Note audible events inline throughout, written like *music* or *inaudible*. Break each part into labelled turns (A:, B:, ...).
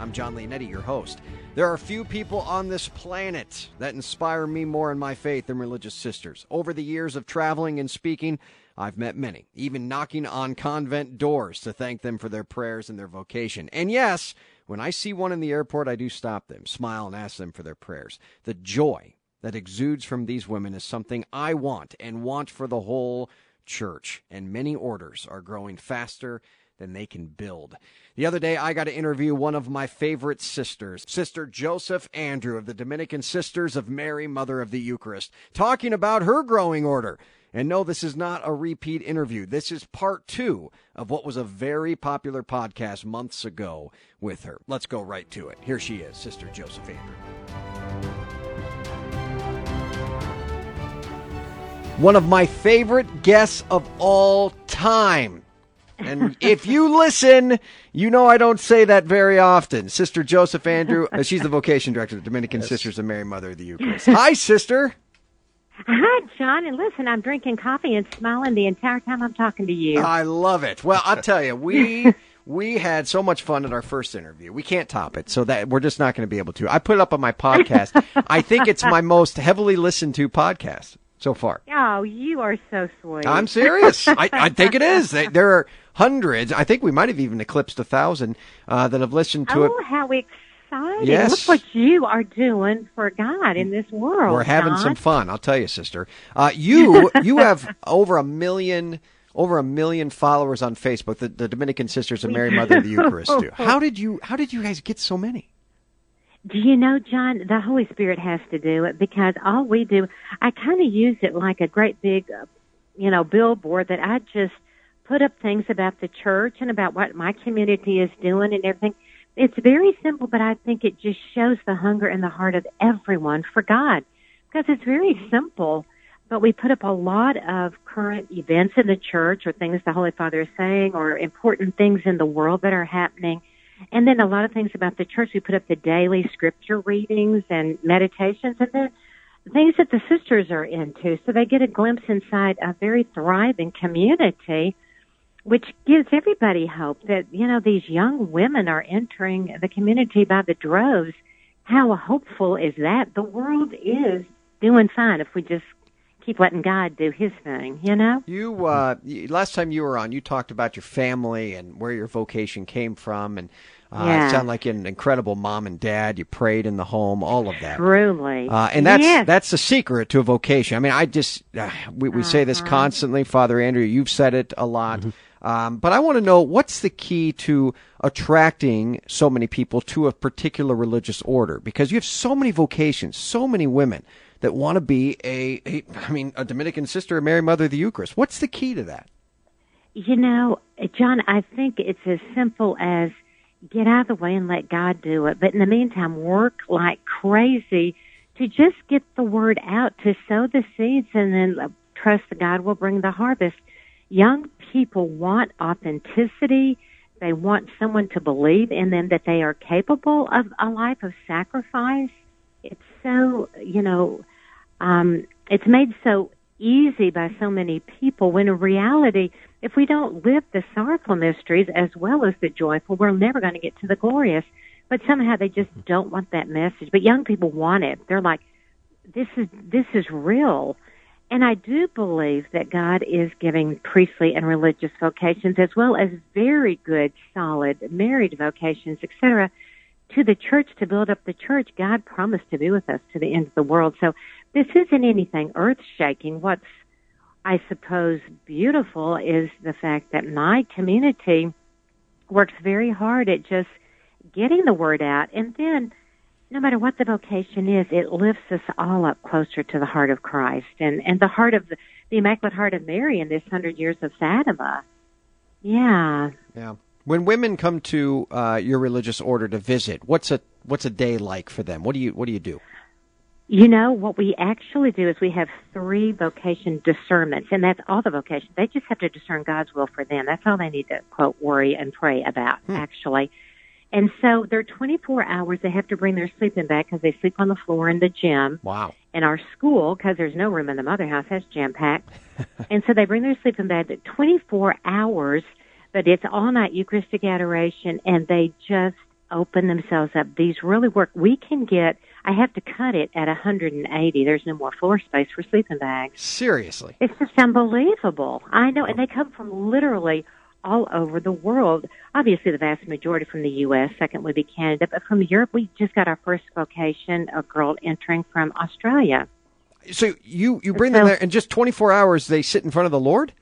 A: I'm John Leonetti, your host. There are few people on this planet that inspire me more in my faith than religious sisters. Over the years of traveling and speaking, I've met many, even knocking on convent doors to thank them for their prayers and their vocation. And yes, when I see one in the airport, I do stop them, smile, and ask them for their prayers. The joy that exudes from these women is something I want and want for the whole church, and many orders are growing faster than they can build. The other day, I got to interview one of my favorite sisters, Sister Joseph Andrew of the Dominican Sisters of Mary, Mother of the Eucharist, talking about her growing order. And no, this is not a repeat interview. This is part two of what was a very popular podcast months ago with her. Let's go right to it. Here she is, Sister Joseph Andrew. one of my favorite guests of all time. And if you listen, you know I don't say that very often. Sister Joseph Andrew, uh, she's the vocation director of the Dominican yes. Sisters of Mary Mother of the Eucharist. Hi, sister.
B: Hi, John. And listen, I'm drinking coffee and smiling the entire time I'm talking to you.
A: I love it. Well, I'll tell you, we *laughs* we had so much fun at our first interview. We can't top it, so that we're just not going to be able to. I put it up on my podcast. I think it's my most heavily listened to podcast so far.
B: Oh, you are so sweet.
A: I'm serious. I, I, think it is. There are hundreds. I think we might have even eclipsed a thousand uh, that have listened to
B: oh,
A: it.
B: Oh, how exciting! Yes. Look what you are doing for God in this world.
A: We're having some fun. I'll tell you, sister. Uh, you *laughs* you have over a million. Over a million followers on Facebook, the, the Dominican Sisters of Mary Mother of the Eucharist do. *laughs* How did you how did you guys get so many?
B: Do you know, John, the Holy Spirit has to do it because all we do, I kind of use it like a great big, uh, you know, billboard that I just put up things about the church and about what my community is doing and everything. It's very simple, but I think it just shows the hunger in the heart of everyone for God because it's very simple. But we put up a lot of current events in the church or things the Holy Father is saying or important things in the world that are happening and then a lot of things about the church. We put up the daily scripture readings and meditations and then things that the sisters are into. So they get a glimpse inside a very thriving community, which gives everybody hope that, you know, these young women are entering the community by the droves. How hopeful is that? The world is doing fine if we just keep letting God do His thing. You know.
A: You uh, last time you were on, you talked about your family and where your vocation came from, and uh, yeah. it sounded like an incredible mom and dad. You prayed in the home, all of that.
B: Truly.
A: Uh, and that's yes. that's the secret to a vocation. I mean, I just uh, we we uh-huh. say this uh-huh. constantly, Father Andrew. You've said it a lot. Mm-hmm. Um, but I want to know what's the key to attracting so many people to a particular religious order because you have so many vocations, so many women that want to be a, a I mean, a Dominican sister, a Mary Mother of the Eucharist. What's the key to that?
B: You know, John, I think it's as simple as get out of the way and let God do it. But in the meantime, work like crazy to just get the word out, to sow the seeds, and then trust that God will bring the harvest. Young people want authenticity. They want someone to believe in them that they are capable of a life of sacrifice. It's so, you know, um, it's made so easy by so many people when in reality, if we don't live the sorrowful mysteries as well as the joyful, we're never going to get to the glorious. But somehow they just don't want that message. But young people want it. They're like, this is, this is real. And I do believe that God is giving priestly and religious vocations as well as very good, solid married vocations, etc to the church to build up the church. God promised to be with us to the end of the world. So this isn't anything earth shaking. What's, I suppose, beautiful is the fact that my community works very hard at just getting the word out. And then, no matter what the vocation is, it lifts us all up closer to the heart of Christ and, and the heart of the, the Immaculate Heart of Mary in this hundred years of Fatima. Yeah.
A: Yeah. When women come to uh, your religious order to visit, what's a what's a day like for them? What do you what do you do?
B: You know, what we actually do is we have three vocation discernments, and that's all the vocations. They just have to discern God's will for them. That's all they need to, quote, worry and pray about, hmm. actually. And so they're 24 hours. They have to bring their sleeping bag because they sleep on the floor in the gym.
A: Wow.
B: And our school, because there's no room in the mother house, has jam packed. *laughs* and so they bring their sleeping bag 24 hours, but it's all night Eucharistic adoration, and they just open themselves up. These really work. We can get, I have to cut it at 180. There's no more floor space for sleeping bags.
A: Seriously.
B: It's just unbelievable. I know. And they come from literally all over the world. Obviously, the vast majority from the U.S. Second would be Canada, but from Europe, we just got our first vocation, a girl entering from Australia.
A: So you you bring so, them there, and just 24 hours they sit in front of the Lord.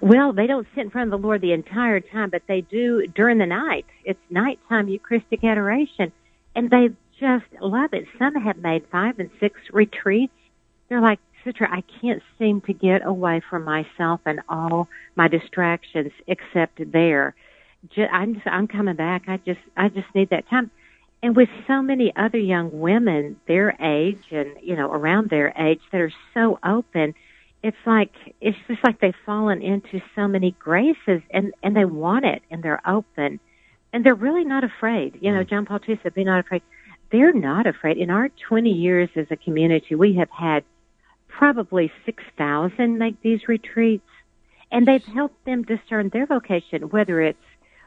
B: Well, they don't sit in front of the Lord the entire time, but they do during the night. It's nighttime Eucharistic adoration, and they just love it. Some have made five and six retreats. They're like, Sister, I can't seem to get away from myself and all my distractions except there. I'm just, I'm coming back. I just, I just need that time. And with so many other young women their age and, you know, around their age that are so open, it's like it's just like they've fallen into so many graces and and they want it and they're open and they're really not afraid you know mm. john paul ii said be not afraid they're not afraid in our 20 years as a community we have had probably 6000 make these retreats. And they've helped them discern their vocation whether it's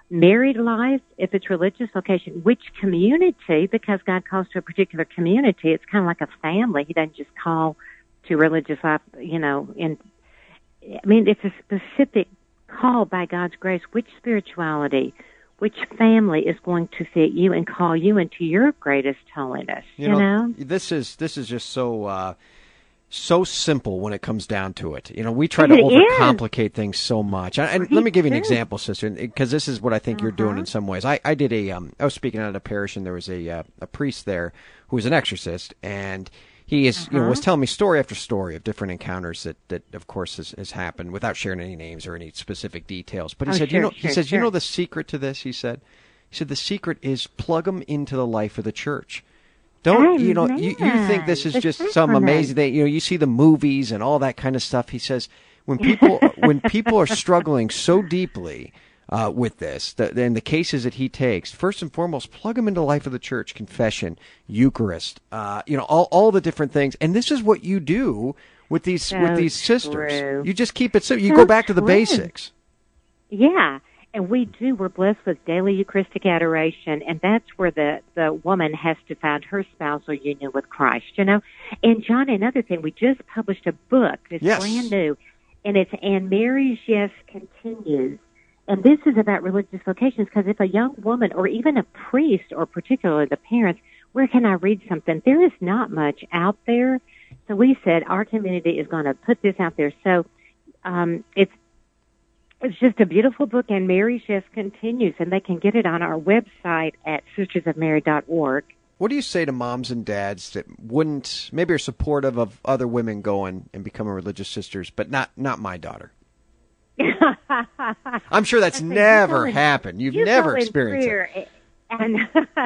B: married life if it's religious vocation which community because god calls to a particular community it's kind of like a family. He doesn't just call to religious life, you know, and I mean, it's a specific call by God's grace, which spirituality, which family is going to fit you and call you into your greatest holiness, you, you know, know?
A: This is, this is just so, uh, so simple when it comes down to it. You know, we try to it overcomplicate is. things so much. And, and let me give you an example, sister, because this is what I think uh-huh. you're doing uh-huh. in some ways. I, I did a, um, I was speaking at a parish, and there was a uh, a priest there who was an exorcist, and he is uh-huh. you know was uh-huh. telling me story after story of different encounters that that of course has, has happened without sharing any names or any specific details. But he oh, said, sure, you know, sure, he says, sure. you know the secret to this. He said, he said the secret is plug them into the life of the church. Don't you know? You, you think this is just some amazing thing? You know, you see the movies and all that kind of stuff. He says when people *laughs* when people are struggling so deeply uh, with this. The, and the cases that he takes, first and foremost, plug them into the life of the church, confession, Eucharist, uh, you know, all, all the different things. And this is what you do with these so with these sisters.
B: True.
A: You just keep it simple. You so go back to the basics.
B: Yeah. And we do, we're blessed with daily Eucharistic adoration, and that's where the, the woman has to find her spousal union with Christ, you know? And John, another thing, we just published a book that's
A: yes.
B: brand new, and it's And Mary's Yes Continues. And this is about religious vocations because if a young woman or even a priest or particularly the parents, where can I read something? There is not much out there. So we said our community is going to put this out there. So um, it's it's just a beautiful book, and Mary's Yes continues, and they can get it on our website at sistersofmary.org.
A: What do you say to moms and dads that wouldn't, maybe are supportive of other women going and becoming religious sisters, but not not my daughter? *laughs* I'm sure that's never you happened. You've
B: you
A: never experienced
B: prayer, it. And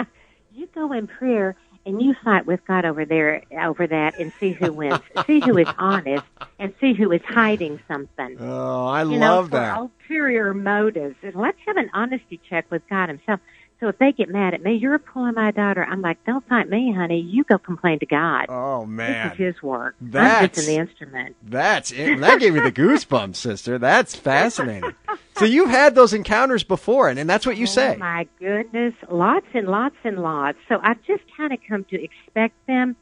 B: *laughs* you go in prayer and you fight with God over there over that and see who wins. see who is honest and see who is hiding something.
A: Oh, I
B: you
A: love
B: know,
A: that.
B: ulterior motives. And let's have an honesty check with God himself. So if they get mad at me, you're pulling my daughter. I'm like, don't fight me, honey. You go complain to God.
A: Oh man,
B: this is His work.
A: That's,
B: I'm just an instrument.
A: That's it. That gave me the goosebumps, sister. That's *laughs* fascinating. So you've had those encounters before, and, and that's what you
B: oh,
A: say.
B: My goodness, lots and lots and lots. So I've just kind of come to expect them.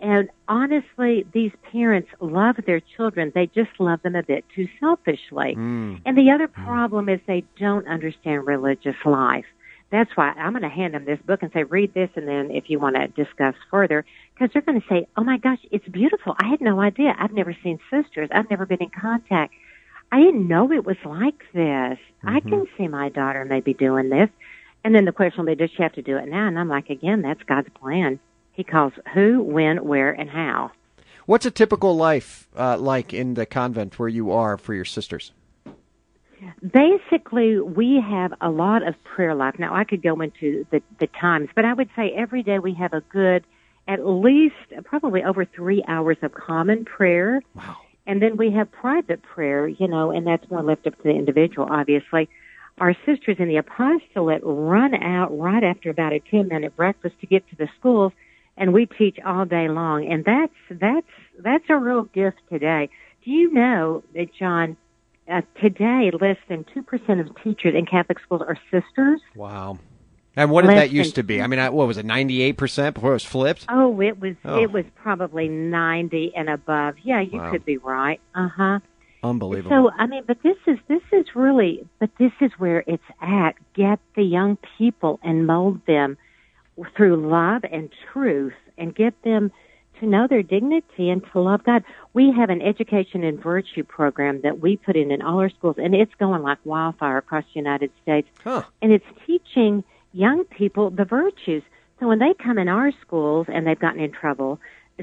B: And honestly, these parents love their children. They just love them a bit too selfishly.
A: Mm.
B: And the other problem is they don't understand religious life that's why I'm going to hand them this book and say, read this, and then if you want to discuss further, because they're going to say, oh my gosh, it's beautiful. I had no idea. I've never seen sisters. I've never been in contact. I didn't know it was like this. Mm-hmm. I can see my daughter maybe doing this. And then the question will be, does she have to do it now? And I'm like, again, that's God's plan. He calls who, when, where, and how.
A: What's a typical life uh, like in the convent where you are for your sisters?
B: Basically, we have a lot of prayer life. Now, I could go into the, the times, but I would say every day we have a good, at least probably over three hours of common prayer.
A: Wow.
B: And then we have private prayer, you know, and that's more left up to the individual, obviously. Our sisters in the apostolate run out right after about a 10 minute breakfast to get to the schools and we teach all day long. And that's, that's, that's a real gift today. Do you know that, John, uh, today less than 2% of teachers in Catholic schools are sisters?
A: Wow. And what did that used to be? I mean, I, what was it, 98% before it was flipped?
B: Oh, it was,
A: Oh.
B: it was probably 90 and above. Yeah, you
A: Wow.
B: could be right. Uh huh.
A: Unbelievable.
B: So I mean, but this is this is really, but this is where it's at. Get the young people and mold them through love and truth, and get them to know their dignity and to love God. We have an education and virtue program that we put in in all our schools, and it's going like wildfire across the United States.
A: huh.
B: And it's teaching young people the virtues. So when they come in our schools and they've gotten in trouble,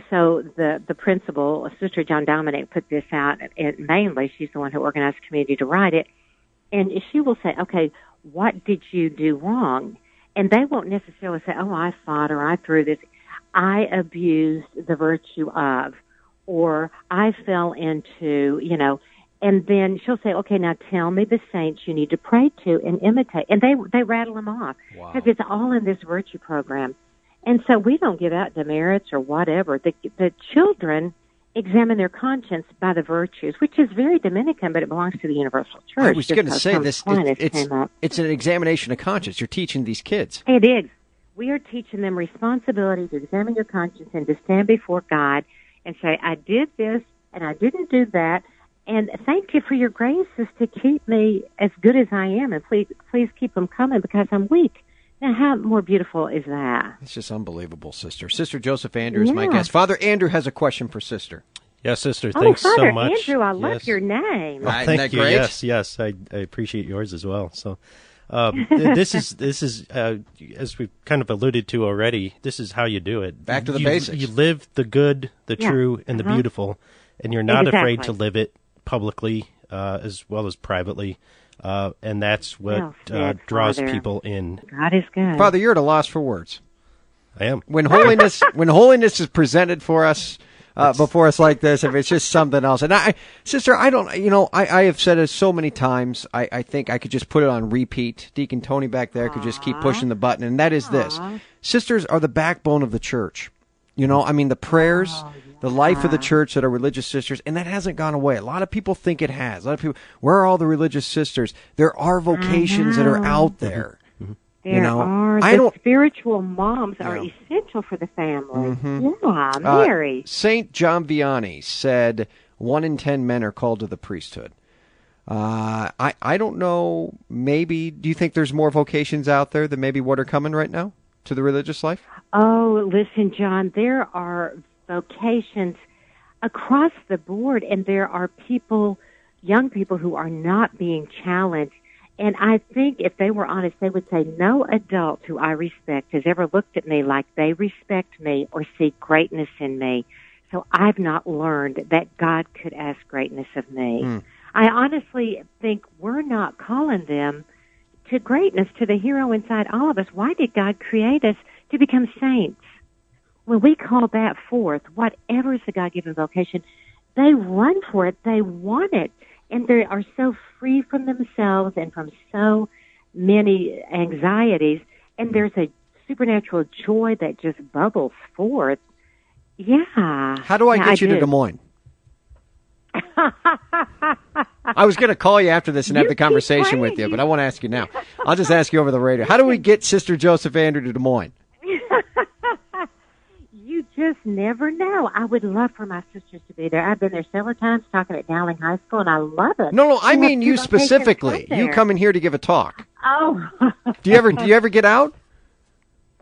B: so the the principal, Sister John Dominic, put this out. And mainly, she's the one who organized the community to write it. And she will say, "Okay, what did you do wrong?" And they won't necessarily say, "Oh, I fought or I threw this." I abused the virtue of, or I fell into, you know. And then she'll say, "Okay, now tell me the saints you need to pray to and imitate." And they they rattle them off
A: Wow.
B: because it's all in this virtue program. And so we don't give out demerits or whatever. The, the children examine their conscience by the virtues, which is very Dominican, but it belongs to the Universal Church.
A: I was going to say this. It, it's it's an examination of conscience. You're teaching these kids.
B: It is. We are teaching them responsibility to examine your conscience and to stand before God and say, I did this and I didn't do that. And thank you for your graces to keep me as good as I am. And please, please keep them coming because I'm weak. Now, how more beautiful is that?
A: It's just unbelievable, sister. Sister Joseph Andrew is my guest. Father Andrew has a question for sister.
C: Yes, sister.
B: Oh,
C: Thanks
B: Father
C: so much.
B: Andrew, I love your name.
A: Right,
C: Thank
A: that
C: you.
A: great?
C: Yes, yes. I, I appreciate yours as well. So, um, this is this is uh, as we've kind of alluded to already. This is how you do it.
A: Back to the
C: you,
A: basics.
C: You live the good, the
B: Yeah.
C: true, and the
B: Uh-huh.
C: beautiful, and you're not afraid to live it publicly uh, as well as privately. Uh, and that's what
B: Well
C: uh, draws
B: Father.
C: people in.
B: God is good.
A: Father, you're at a loss for words.
C: I am.
A: When holiness *laughs* when holiness is presented for us uh, before us like this, if it's just something else. And I, sister, I don't, you know, I, I have said it so many times. I, I think I could just put it on repeat. Deacon Tony back there could just keep pushing the button, and that is this: sisters are the backbone of the church. You know, I mean, the prayers, the life of the church that are religious sisters, and that hasn't gone away. A lot of people think it has. A lot of people, where are all the religious sisters? There are vocations that are out there.
B: there
A: you know,
B: are
A: I
B: the
A: don't-
B: spiritual moms are
A: Yeah.
B: essential for the family. Yeah,
A: Uh,
B: Mary.
A: Saint John Vianney said one in ten men are called to the priesthood. Uh, I I don't know. Maybe do you think there's more vocations out there than maybe what are coming right now to the religious life?
B: Oh, listen, John, there are vocations across the board, and there are people, young people, who are not being challenged. And I think if they were honest, they would say, no adult who I respect has ever looked at me like they respect me or see greatness in me. So I've not learned that God could ask greatness of me. Hmm. I honestly think we're not calling them to greatness, to the hero inside all of us. Why did God create us to become saints? When we call that forth, whatever is the God given vocation, they run for it. They want it. And they are so free from themselves and from so many anxieties. And mm-hmm. there's a supernatural joy that just bubbles forth. Yeah.
A: How do I get you to Des Moines? *laughs* I was going to call you after this and have the conversation with you, but I want to ask you now. I'll just ask you over the radio. How do we get Sister Joseph Andrew to Des Moines?
B: Just never know. I would love for my sisters to be there. I've been there several times talking at Dowling High School, and I love it.
A: No, no, I mean you specifically. You
B: there.
A: coming here to give a talk.
B: Oh,
A: Do you ever do you ever get out? *laughs*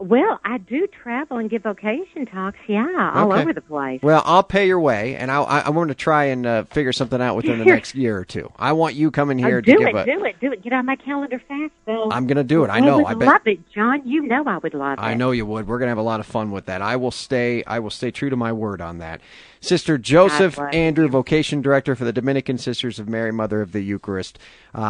B: Well, I do travel and give vocation talks. Yeah, all
A: Okay.
B: over the place.
A: Well, I'll pay your way, and I'll, I, I want to try and uh, figure something out within the next year or two. I want you coming
B: Oh,
A: here
B: do
A: to
B: it,
A: a.
B: do it, do it. Get on my calendar fast, Bill.
A: I'm going to do it. I know.
B: would
A: I bet.
B: love it, John. You know I would love it.
A: I know you would. We're going to have a lot of fun with that. I will stay. I will stay true to my word on that. Sister Joseph Andrew, vocation director for the Dominican Sisters of Mary, Mother of the Eucharist. Uh,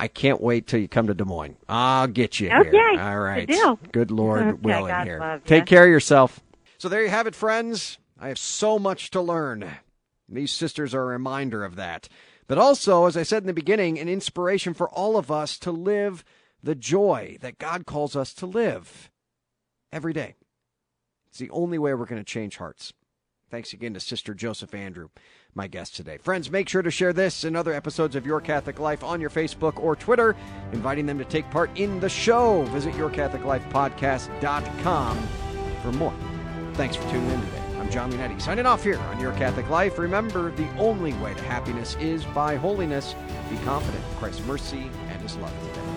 A: I can't wait till you come to Des Moines. I'll get you
B: Okay.
A: here. All right.
B: Good.
A: Good Lord
B: Okay,
A: willing
B: God
A: here.
B: love
A: Take
B: ya.
A: care of yourself. So there you have it, friends. I have so much to learn. These sisters are a reminder of that. But also, as I said in the beginning, an inspiration for all of us to live the joy that God calls us to live every day. It's the only way we're going to change hearts. Thanks again to Sister Joseph Andrew, my guest today. Friends, make sure to share this and other episodes of Your Catholic Life on your Facebook or Twitter, inviting them to take part in the show. Visit yourcatholiclifepodcast.com for more. Thanks for tuning in today. I'm John Leonetti, signing off here on Your Catholic Life. Remember, the only way to happiness is by holiness. Be confident in Christ's mercy and his love today.